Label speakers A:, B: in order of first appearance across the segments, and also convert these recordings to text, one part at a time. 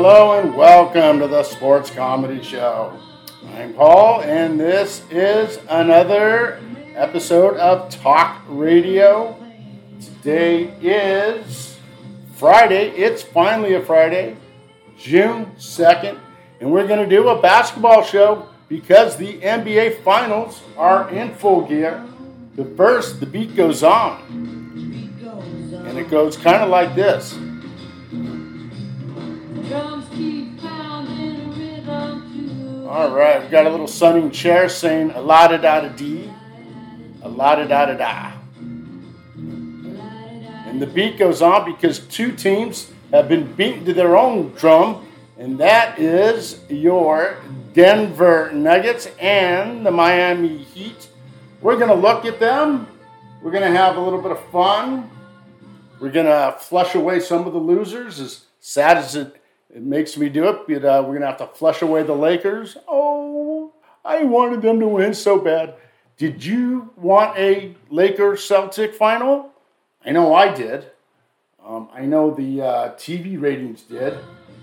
A: Hello and welcome to the Sports Comedy Show. I'm Paul, and this is another episode of Talk Radio. Today is Friday. It's finally a Friday, June 2nd, and we're going to do a basketball show because the NBA Finals are in full gear. The first, the beat goes on, and it goes kind of like this. All right, we've got a little sunning chair saying a la da da da dee, a la da da da da. And the beat goes on because two teams have been beaten to their own drum, and that is your Denver Nuggets and the Miami Heat. We're going to look at them. We're going to have a little bit of fun. We're going to flush away some of the losers, as sad as it it makes me do it, but uh, we're going to have to flush away the Lakers. Oh, I wanted them to win so bad. Did you want a Laker Celtic final? I know I did. Um, I know the uh, TV ratings did,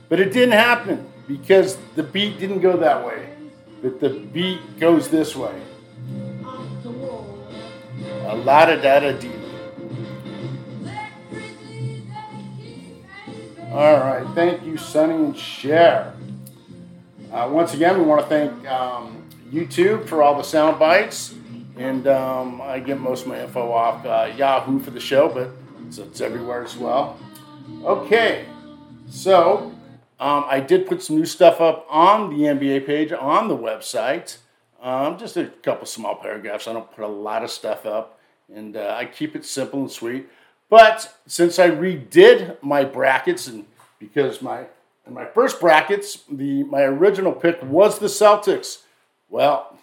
A: but it didn't happen because the beat didn't go that way. But the beat goes this way. A lot of da All right, thank you, Sonny and Cher. Uh, once again, we want to thank um, YouTube for all the sound bites, and um, I get most of my info off uh, Yahoo for the show, but it's, it's everywhere as well. Okay, so um, I did put some new stuff up on the NBA page on the website. Um, just a couple small paragraphs. I don't put a lot of stuff up, and uh, I keep it simple and sweet. But since I redid my brackets, and because my in my first brackets, the my original pick was the Celtics. Well,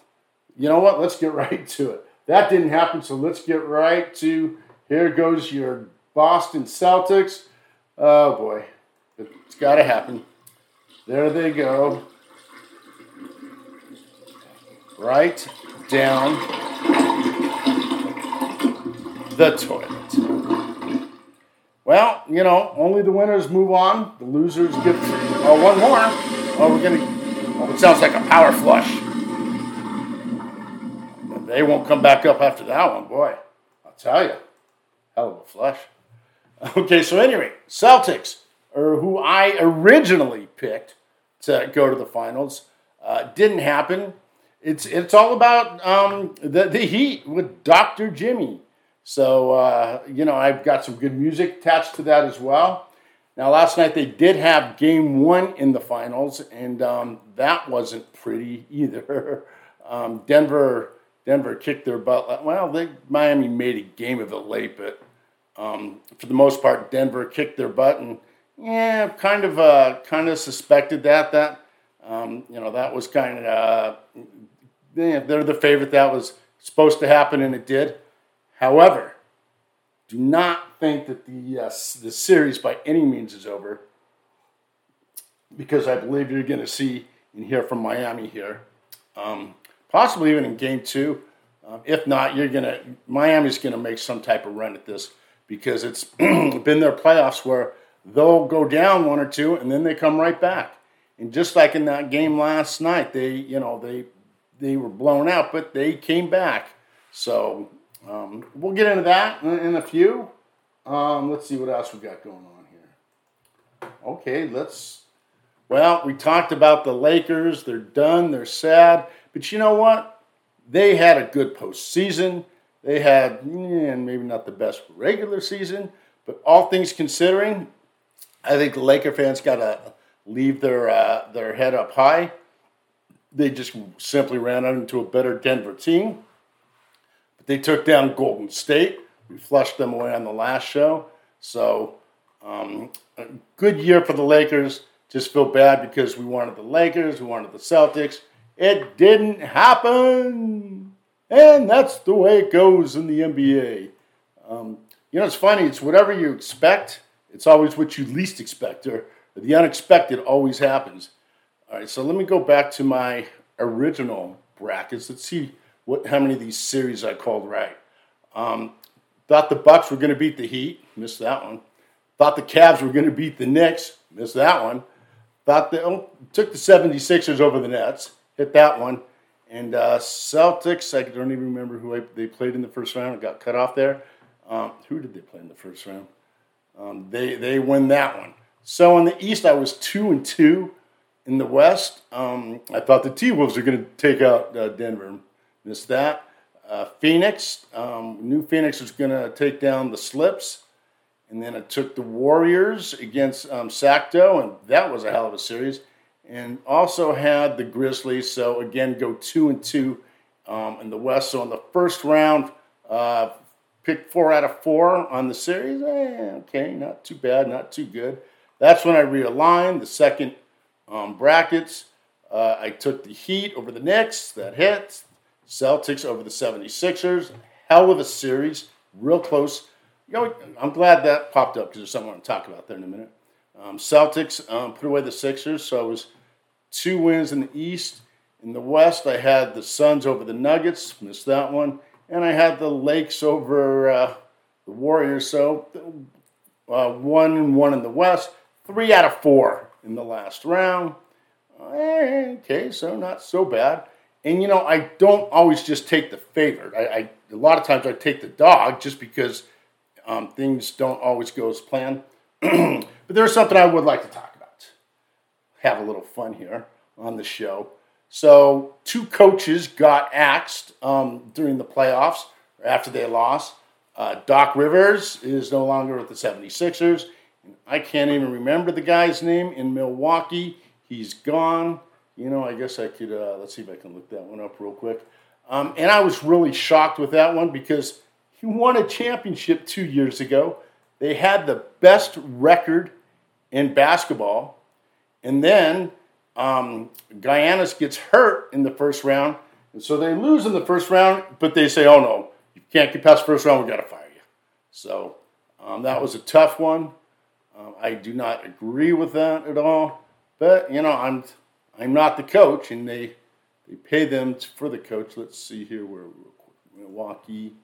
A: you know what? Let's get right to it. That didn't happen, so let's get right to here goes your Boston Celtics. Oh boy, it's got to happen. There they go. Right down the toilet. Well, you know, only the winners move on. The losers get oh, one more. Oh, we're gonna. Oh, it sounds like a power flush. They won't come back up after that one, boy. I'll tell you, hell of a flush. Okay, so anyway, Celtics, or who I originally picked to go to the finals, uh, didn't happen. It's it's all about um, the the Heat with Dr. Jimmy. So, uh, you know, I've got some good music attached to that as well. Now, last night they did have game one in the finals, and um, that wasn't pretty either. um, Denver Denver kicked their butt. Well, they, Miami made a game of it late, but um, for the most part, Denver kicked their butt, and yeah, kind of uh, kind of suspected that that um, you know that was kind of uh, they're the favorite. That was supposed to happen, and it did. However, do not think that the, uh, the series by any means is over because I believe you're going to see and hear from Miami here, um, possibly even in game two. Uh, if not, you're going to Miami's going to make some type of run at this because it's been their playoffs where they'll go down one or two and then they come right back. And just like in that game last night, they you know they they were blown out, but they came back. So um, we'll get into that in, in a few. Um, let's see what else we got going on here. Okay, let's. Well, we talked about the Lakers. They're done. They're sad. But you know what? They had a good postseason. They had, and maybe not the best regular season, but all things considering, I think the Laker fans got to leave their uh, their head up high. They just simply ran into a better Denver team. They took down Golden State. We flushed them away on the last show. So, um, a good year for the Lakers. Just feel bad because we wanted the Lakers, we wanted the Celtics. It didn't happen. And that's the way it goes in the NBA. Um, you know, it's funny, it's whatever you expect, it's always what you least expect, or the unexpected always happens. All right, so let me go back to my original brackets. Let's see what how many of these series I called right. Um, thought the Bucks were going to beat the Heat, missed that one. Thought the Cavs were going to beat the Knicks, missed that one. thought they oh, took the 76ers over the Nets, hit that one. And uh, Celtics, I don't even remember who I, they played in the first round. Got cut off there. Um, who did they play in the first round? Um, they they win that one. So in the East, I was two and two. In the West, um, I thought the T Wolves were going to take out uh, Denver. Missed that. Uh, Phoenix, um, New Phoenix was going to take down the Clips. And then it took the Warriors against um, Sacto, and that was a hell of a series. And also had the Grizzlies, so again, go two and two um, in the West. So in the first round, uh, picked four out of four on the series. Eh, okay, not too bad, not too good. That's when I realigned the second um, brackets. Uh, I took the Heat over the Knicks, that hits. Celtics over the 76ers. Hell of a series, real close. You know, I'm glad that popped up because there's something I want to talk about there in a minute. Um, Celtics um, put away the Sixers, so it was two wins in the East. In the West, I had the Suns over the Nuggets, missed that one, and I had the Lakes over uh, the Warriors. So uh, one and one in the West, three out of four in the last round. Okay, so not so bad. And you know, I don't always just take the favorite. I, I a lot of times I take the dog just because um, things don't always go as planned. but there's something I would like to talk about. Have a little fun here on the show. So, two coaches got axed um, during the playoffs after they lost. Uh, Doc Rivers is no longer with the 76ers. I can't even remember the guy's name in Milwaukee. He's gone. You know, I guess I could, uh, let's see if I can look that one up real quick. Um, and I was really shocked with that one because he won a championship two years ago. They had the best record in basketball. And then um, gets hurt in the first round. And so they lose in the first round, but they say, oh no, you can't get past the first round, we've got to fire you. So um, that was a tough one. Um, I do not agree with that at all. But, you know, I'm I'm not the coach, and they they pay them for the coach. Let's see here where Milwaukee.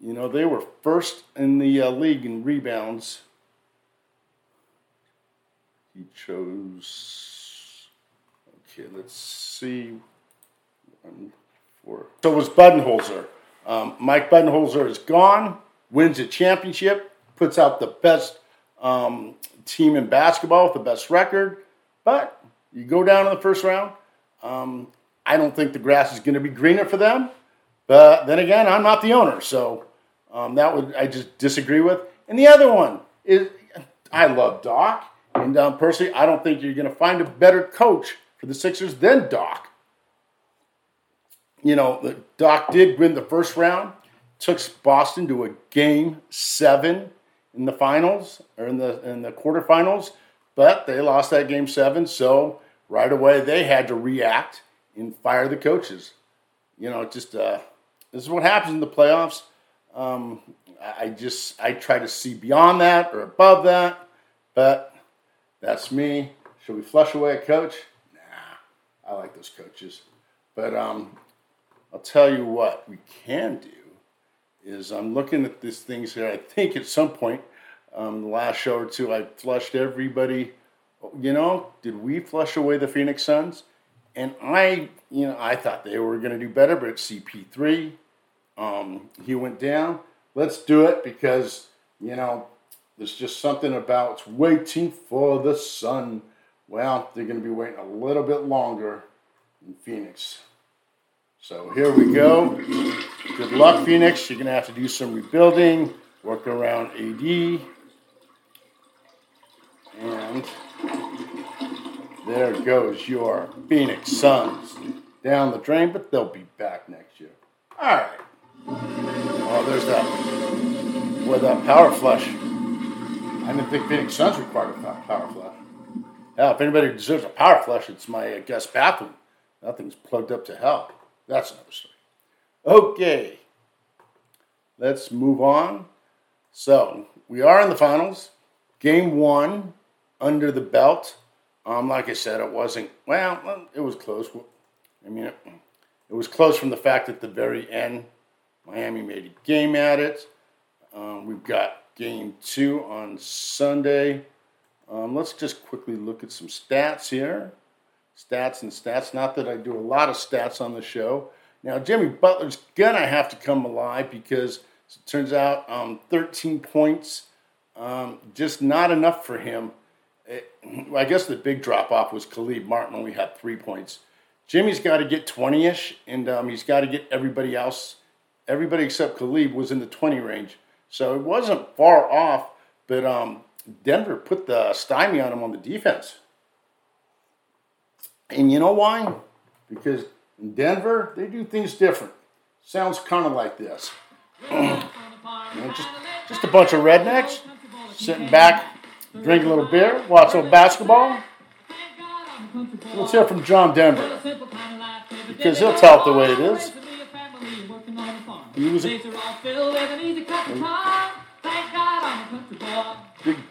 A: You know they were first in the uh, league in rebounds. He chose. Okay, let's see. One, four. So it was Budenholzer. Um, Mike Budenholzer is gone. Wins a championship. Puts out the best um, team in basketball with the best record. But you go down in the first round. Um, I don't think the grass is going to be greener for them. But then again, I'm not the owner, so um, that would I just disagree with. And the other one is I love Doc, and um, personally, I don't think you're going to find a better coach for the Sixers than Doc. You know, Doc did win the first round, took Boston to a game seven in the finals or in the in the quarterfinals, but they lost that game seven. So right away they had to react and fire the coaches. You know, just uh, this is what happens in the playoffs. Um, I just I try to see beyond that or above that, but that's me. Should we flush away a coach? Nah, I like those coaches. But um, I'll tell you what we can do is I'm looking at these things here. I think at some point, um, the last show or two, I flushed everybody you know, did we flush away the Phoenix Suns? And I, you know, I thought they were going to do better, but CP3, um, he went down. Let's do it because, you know, there's just something about waiting for the sun. Well, they're going to be waiting a little bit longer in Phoenix. So here we go. Good luck, Phoenix. You're going to have to do some rebuilding, work around KD. And there goes your Phoenix Suns down the drain, but they'll be back next year. All right. Oh, there's that. With that power flush. I didn't think Phoenix Suns required a power flush. Hell, if anybody deserves a power flush, it's my uh, guest bathroom. Nothing's plugged up to hell. That's another story. Okay. Let's move on. So, we are in the finals. Game one under the belt. Um, like I said, it wasn't, well, it was close. I mean, it, it was close from the fact that at the very end, Miami made a game at it. Um, we've got game two on Sunday. Um, let's just quickly look at some stats here. Stats and stats. Not that I do a lot of stats on the show. Now, Jimmy Butler's going to have to come alive because it turns out um, 13 points, um, just not enough for him. It, I guess the big drop off was Caleb Martin, only had three points. Jimmy's got to get 20 ish, and um, he's got to get everybody else. Everybody except Caleb was in the 20 range. So it wasn't far off, but um, Denver put the stymie on him on the defense. And you know why? Because in Denver, they do things different. Sounds kind of like this. you know, just, just a bunch of rednecks sitting back, drink a little beer, watch some basketball. Let's hear from John Denver because he'll tell it the way it is. He was a,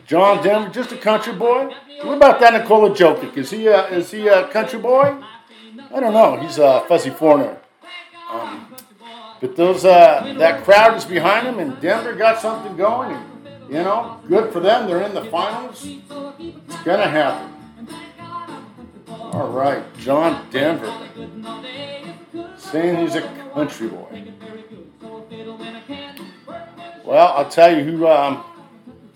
A: John Denver, just a country boy. What about that Nikola Jokic? Is he a, is he a country boy? I don't know. He's a fuzzy foreigner. Um, but those uh, that crowd is behind him, and Denver got something going. You know, good for them. They're in the finals. It's gonna happen. All right, John Denver saying he's a country boy. Well, I'll tell you who um,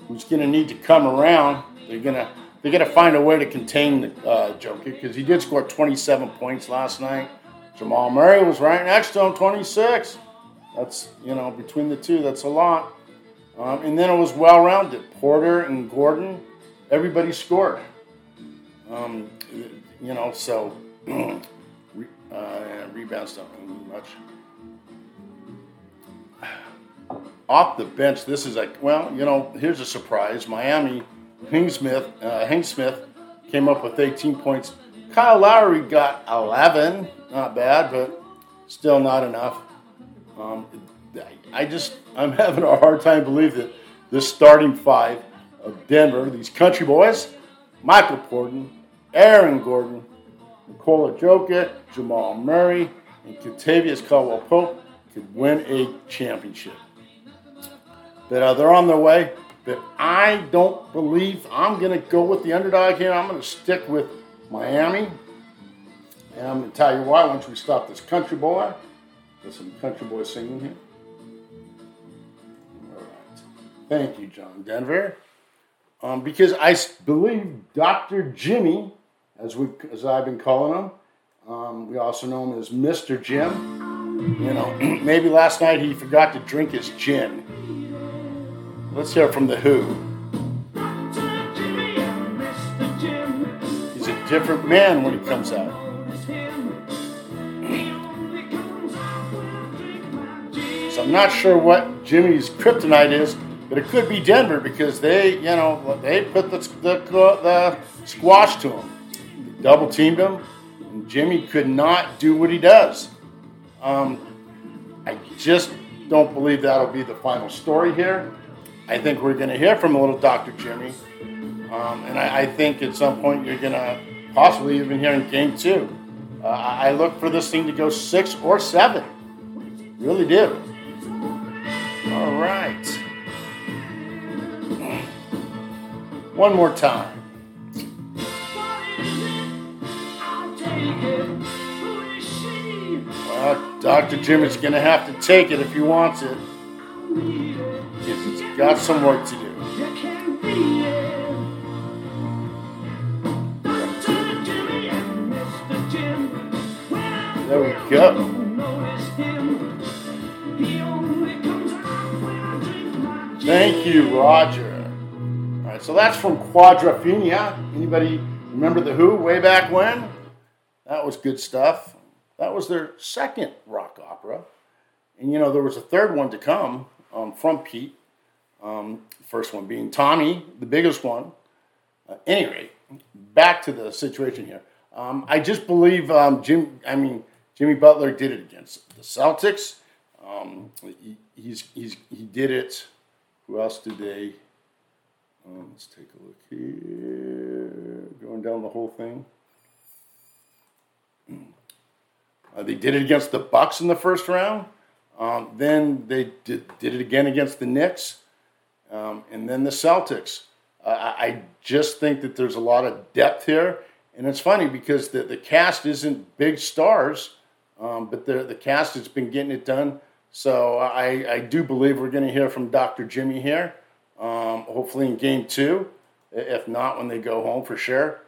A: who's going to need to come around. They're going to they're going to find a way to contain uh, Jokic because he did score 27 points last night. Jamal Murray was right next to him, 26. That's you know between the two, that's a lot. Um, and then it was well rounded. Porter and Gordon, everybody scored. Um, you know, so uh, rebounds don't mean much off the bench, this is like, well, you know, here's a surprise. Miami, Highsmith, uh, Highsmith came up with 18 points. Kyle Lowry got 11. Not bad, but still not enough. Um, I just, I'm having a hard time believing that this starting five of Denver, these country boys, Michael Porter, Aaron Gordon, Nikola Jokic, Jamal Murray, and Kentavious Caldwell Pope could win a championship that uh, they're on their way. But I don't believe I'm going to go with the underdog here. I'm going to stick with Miami. And I'm going to tell you why once we stop this country boy. There's some country boy singing here. Thank you, John Denver. Um, because I believe Dr. Jimmy, as we as I've been calling him, um, we also know him as Mr. Jim. You know, maybe last night he forgot to drink his gin. Let's hear from The Who. He's a different man when he comes out. So I'm not sure what Jimmy's kryptonite is, but it could be Denver because they, you know, they put the, the, the squash to him, double teamed him, and Jimmy could not do what he does. Um, I just don't believe that'll be the final story here. I think we're going to hear from a little Dr. Jimmy. Um, and I, I, think at some point you're going to possibly even hear in game two. Uh, I look for this thing to go six or seven. Really do. All right. One more time. Well, Dr. Jimmy's going to have to take it if he wants it. He's Got some work to do. There we go. Thank you, Roger. So that's from Quadrophenia. Anybody remember the Who way back when? That was good stuff. That was their second rock opera. And you know, there was a third one to come um, from Pete. Um, first one being Tommy, the biggest one. Uh, any rate, back to the situation here. Um, I just believe um, Jim. I mean, Jimmy Butler did it against the Celtics. Um, he, he's, he's, he did it. Who else did they? Um, let's take a look here. Going down the whole thing. Uh, they did it against the Bucks in the first round. Um, then they did, did, it again against the Knicks. Um, and then the Celtics. Uh, I just think that there's a lot of depth here. And it's funny because the, the cast isn't big stars, um, but the, the cast has been getting it done. So I, I do believe we're going to hear from Dr. Jimmy here, um, hopefully in game two, if not when they go home for sure.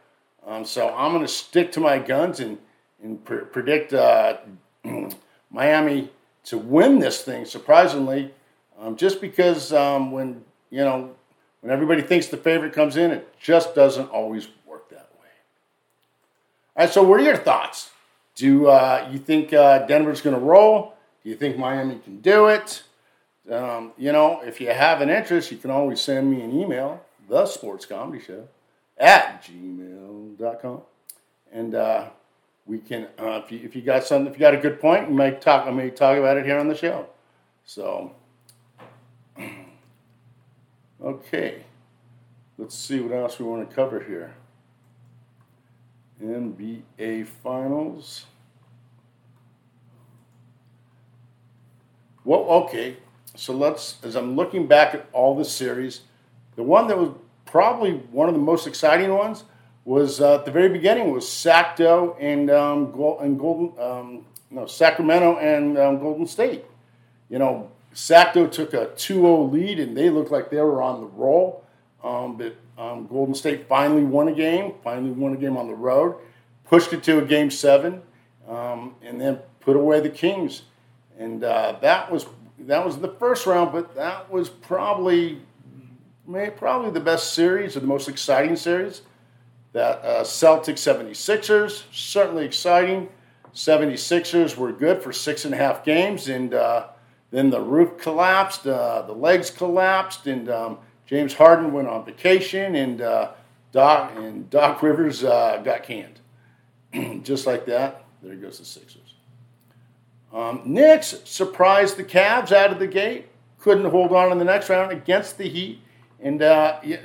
A: Um, so I'm going to stick to my guns and, and pre- predict uh, Miami to win this thing, surprisingly, um, just because um, when, you know, when everybody thinks the favorite comes in, it just doesn't always work that way. All right, so what are your thoughts? Do uh, you think uh, Denver's going to roll? Do you think Miami can do it? Um, you know, if you have an interest, you can always send me an email, the sports comedy show at gmail.com. And uh, we can, uh, if, you, if you got something, if you got a good point, we might talk, I may talk about it here on the show. So, okay. Let's see what else we want to cover here. NBA Finals. Well, okay. So let's, as I'm looking back at all the series, the one that was probably one of the most exciting ones was uh, at the very beginning was Sacto and um, and Golden um, no Sacramento and um, Golden State. You know, Sacto took a 2-0 lead and they looked like they were on the roll. Um, but um, Golden State finally won a game, finally won a game on the road, pushed it to a game seven, um, and then put away the Kings and uh, that was that was the first round, but that was probably probably the best series or the most exciting series. That uh, Celtics 76ers, certainly exciting. 76ers were good for six and a half games, and uh, then the roof collapsed, uh, the legs collapsed, and um, James Harden went on vacation, and uh, Doc and Doc Rivers uh, got canned. Just like that, there goes the Sixers. Um, Knicks surprised the Cavs out of the gate. Couldn't hold on in the next round against the Heat. And uh, yeah,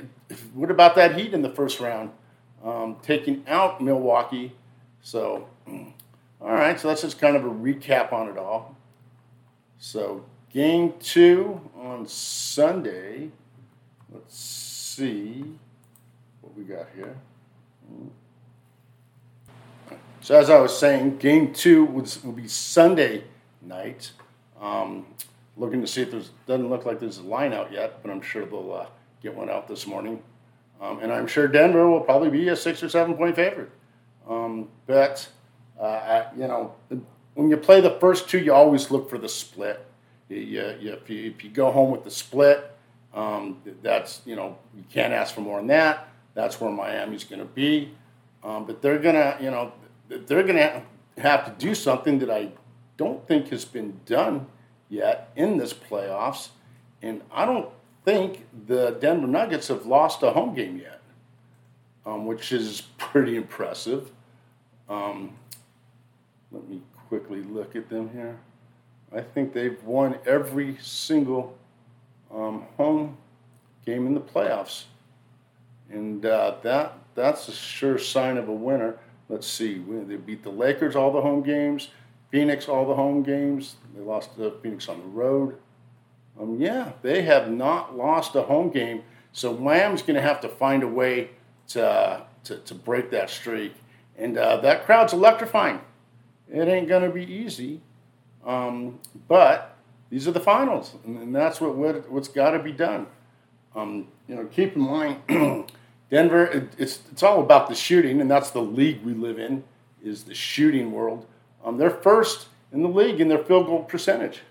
A: what about that Heat in the first round? Um, taking out Milwaukee. So, all right, so that's just kind of a recap on it all. So, game two on Sunday. Let's see what we got here. So as I was saying, game two will be Sunday night. Um, looking to see if there's doesn't look like there's a line out yet, but I'm sure they'll uh, get one out this morning. Um, and I'm sure Denver will probably be a six or seven point favorite. Um, but uh, you know, when you play the first two, you always look for the split. You, you, if, you, if you go home with the split, um, that's you know you can't ask for more than that. That's where Miami's going to be. Um, but they're gonna, you know, they're going to have to do something that I don't think has been done yet in this playoffs. And I don't think the Denver Nuggets have lost a home game yet, um, which is pretty impressive. Um, let me quickly look at them here. I think they've won every single um, home game in the playoffs, and uh, that that's a sure sign of a winner let's see, they beat the Lakers all the home games, Phoenix all the home games. They lost to Phoenix on the road. Um, yeah, they have not lost a home game. So Miami's going to have to find a way to, to, to, break that streak. And uh, that crowd's electrifying. It ain't going to be easy. Um, but these are the finals, and, that's what, what, what's got to be done. Um, you know, keep in mind, Denver, it, it's it's all about the shooting, and that's the league we live in, is the shooting world. Um, they're first in the league in their field goal percentage,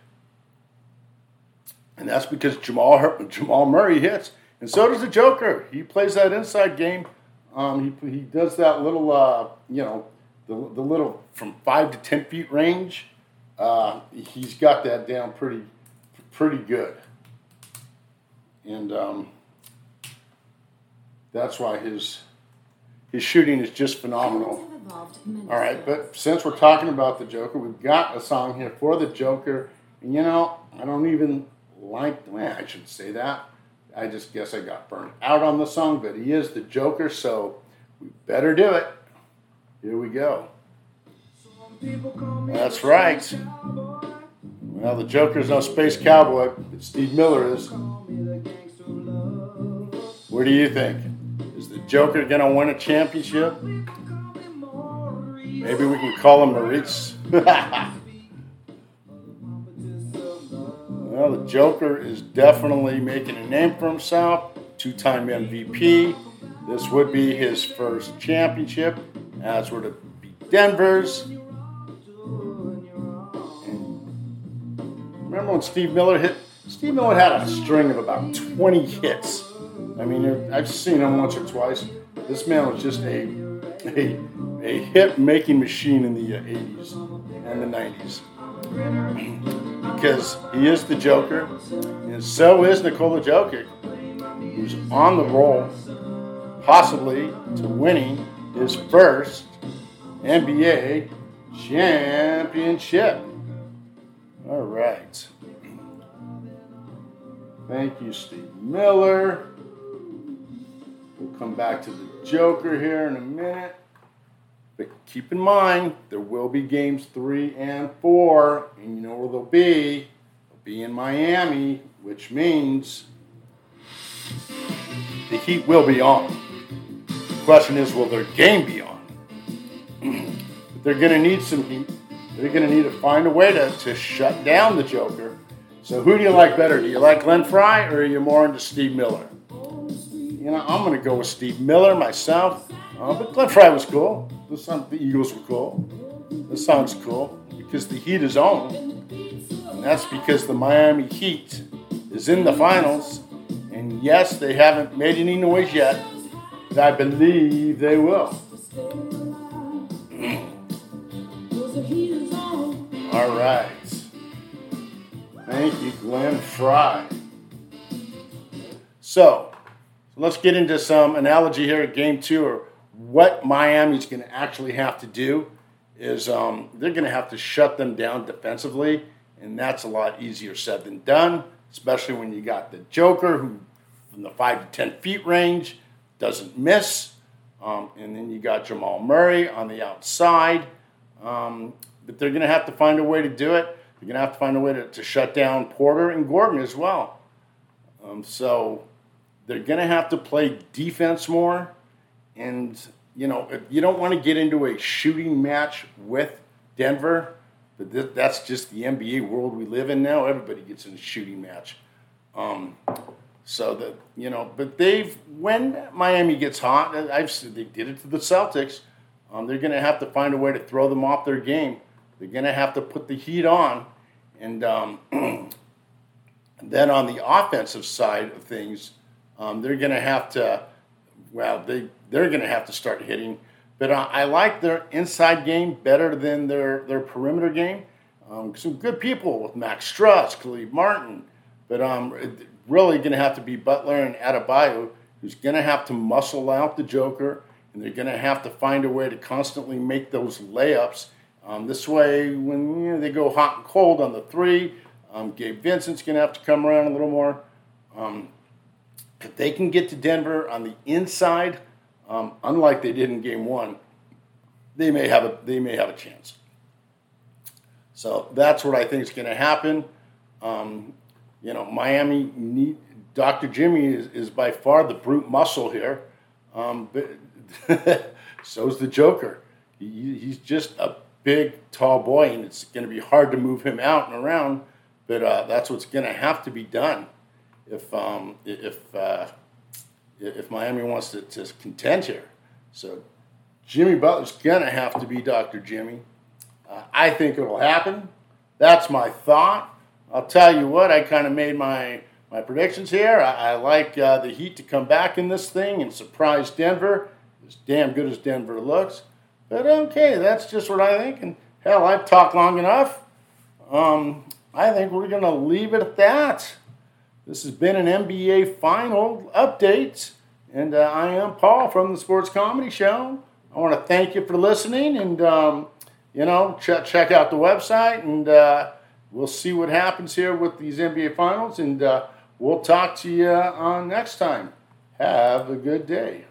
A: and that's because Jamal Jamal Murray hits, and so does the Joker. He plays that inside game. Um, he he does that little uh, you know the the little from five to ten feet range. Uh, he's got that down pretty pretty good, and. Um, that's why his his shooting is just phenomenal. All right, but since we're talking about the Joker, we've got a song here for the Joker. And you know, I don't even like, well, I shouldn't say that. I just guess I got burned out on the song, but he is the Joker, so we better do it. Here we go. That's right. Well, the Joker's no space cowboy, but Steve Miller is. What do you think? Joker to win a championship? Maybe we can call him Maurice. well, the Joker is definitely making a name for himself. Two time MVP. This would be his first championship, as would it be Denver's. Remember when Steve Miller hit? Steve Miller had a string of about 20 hits. I mean, I've seen him once or twice. This man was just a, a a hit making machine in the uh, 80s and the 90s. because he is the Joker, and so is Nikola Jokic, who's on the roll, possibly to winning his first NBA championship. All right. Thank you, Steve Miller. Come back to the Joker here in a minute. But keep in mind, there will be games three and four, and you know where they'll be. They'll be in Miami, which means the heat will be on. The question is, will their game be on? they're going to need some heat. They're going to need to find a way to, to shut down the Joker. So, who do you like better? Do you like Glenn Frey or are you more into Steve Miller? You know, I'm going to go with Steve Miller myself. Uh, but Glenn Frey was cool. The, song, the Eagles were cool. The song's cool because the Heat is on. And that's because the Miami Heat is in the finals. And yes, they haven't made any noise yet, but I believe they will. All right. Thank you, Glenn Frey. So, let's get into some analogy here at game two, or what Miami's going to actually have to do is um, they're going to have to shut them down defensively, and that's a lot easier said than done, especially when you got the Joker, who from the five to ten feet range doesn't miss, um, and then you got Jamal Murray on the outside. Um, but they're going to have to find a way to do it. They're going to have to find a way to, to shut down Porter and Gordon as well. Um, so they're going to have to play defense more. And, you know, you don't want to get into a shooting match with Denver, but that's just the NBA world we live in now. Everybody gets in a shooting match. Um, so that you know, but they've when Miami gets hot, I've they did it to the Celtics. Um, they're going to have to find a way to throw them off their game. They're going to have to put the heat on, and um, then on the offensive side of things, um, they're going to have to. Well, they they're going to have to start hitting. But I like their inside game better than their, their perimeter game. Um, some good people with Max Strus, Caleb Martin, but um, really going to have to be Butler and Adebayo, who's going to have to muscle out the Joker, and they're going to have to find a way to constantly make those layups. Um, this way, when you know, they go hot and cold on the three, um, Gabe Vincent's going to have to come around a little more. Um, if they can get to Denver on the inside, um, unlike they did in Game One, they may have a they may have a chance. So that's what I think is going to happen. Um, you know, Miami need Dr. Jimmy is, is by far the brute muscle here, um, but so's the Joker. He, he's just a big, tall boy, and it's going to be hard to move him out and around. But uh, that's what's going to have to be done if um, if uh, if Miami wants to, to contend here. So Jimmy Butler's gonna have to be Dr. Jimmy. Uh, I think it'll happen. That's my thought. I'll tell you what, I kind of made my my predictions here. I, I like uh, the Heat to come back in this thing and surprise Denver. As damn good as Denver looks. But okay, that's just what I think. And hell, I've talked long enough. Um, I think we're going to leave it at that. This has been an NBA final update, and uh, I am Paul from the Sports Comedy Show. I want to thank you for listening, and um, you know, check check out the website, and uh, we'll see what happens here with these NBA finals, and uh, we'll talk to you on next time. Have a good day.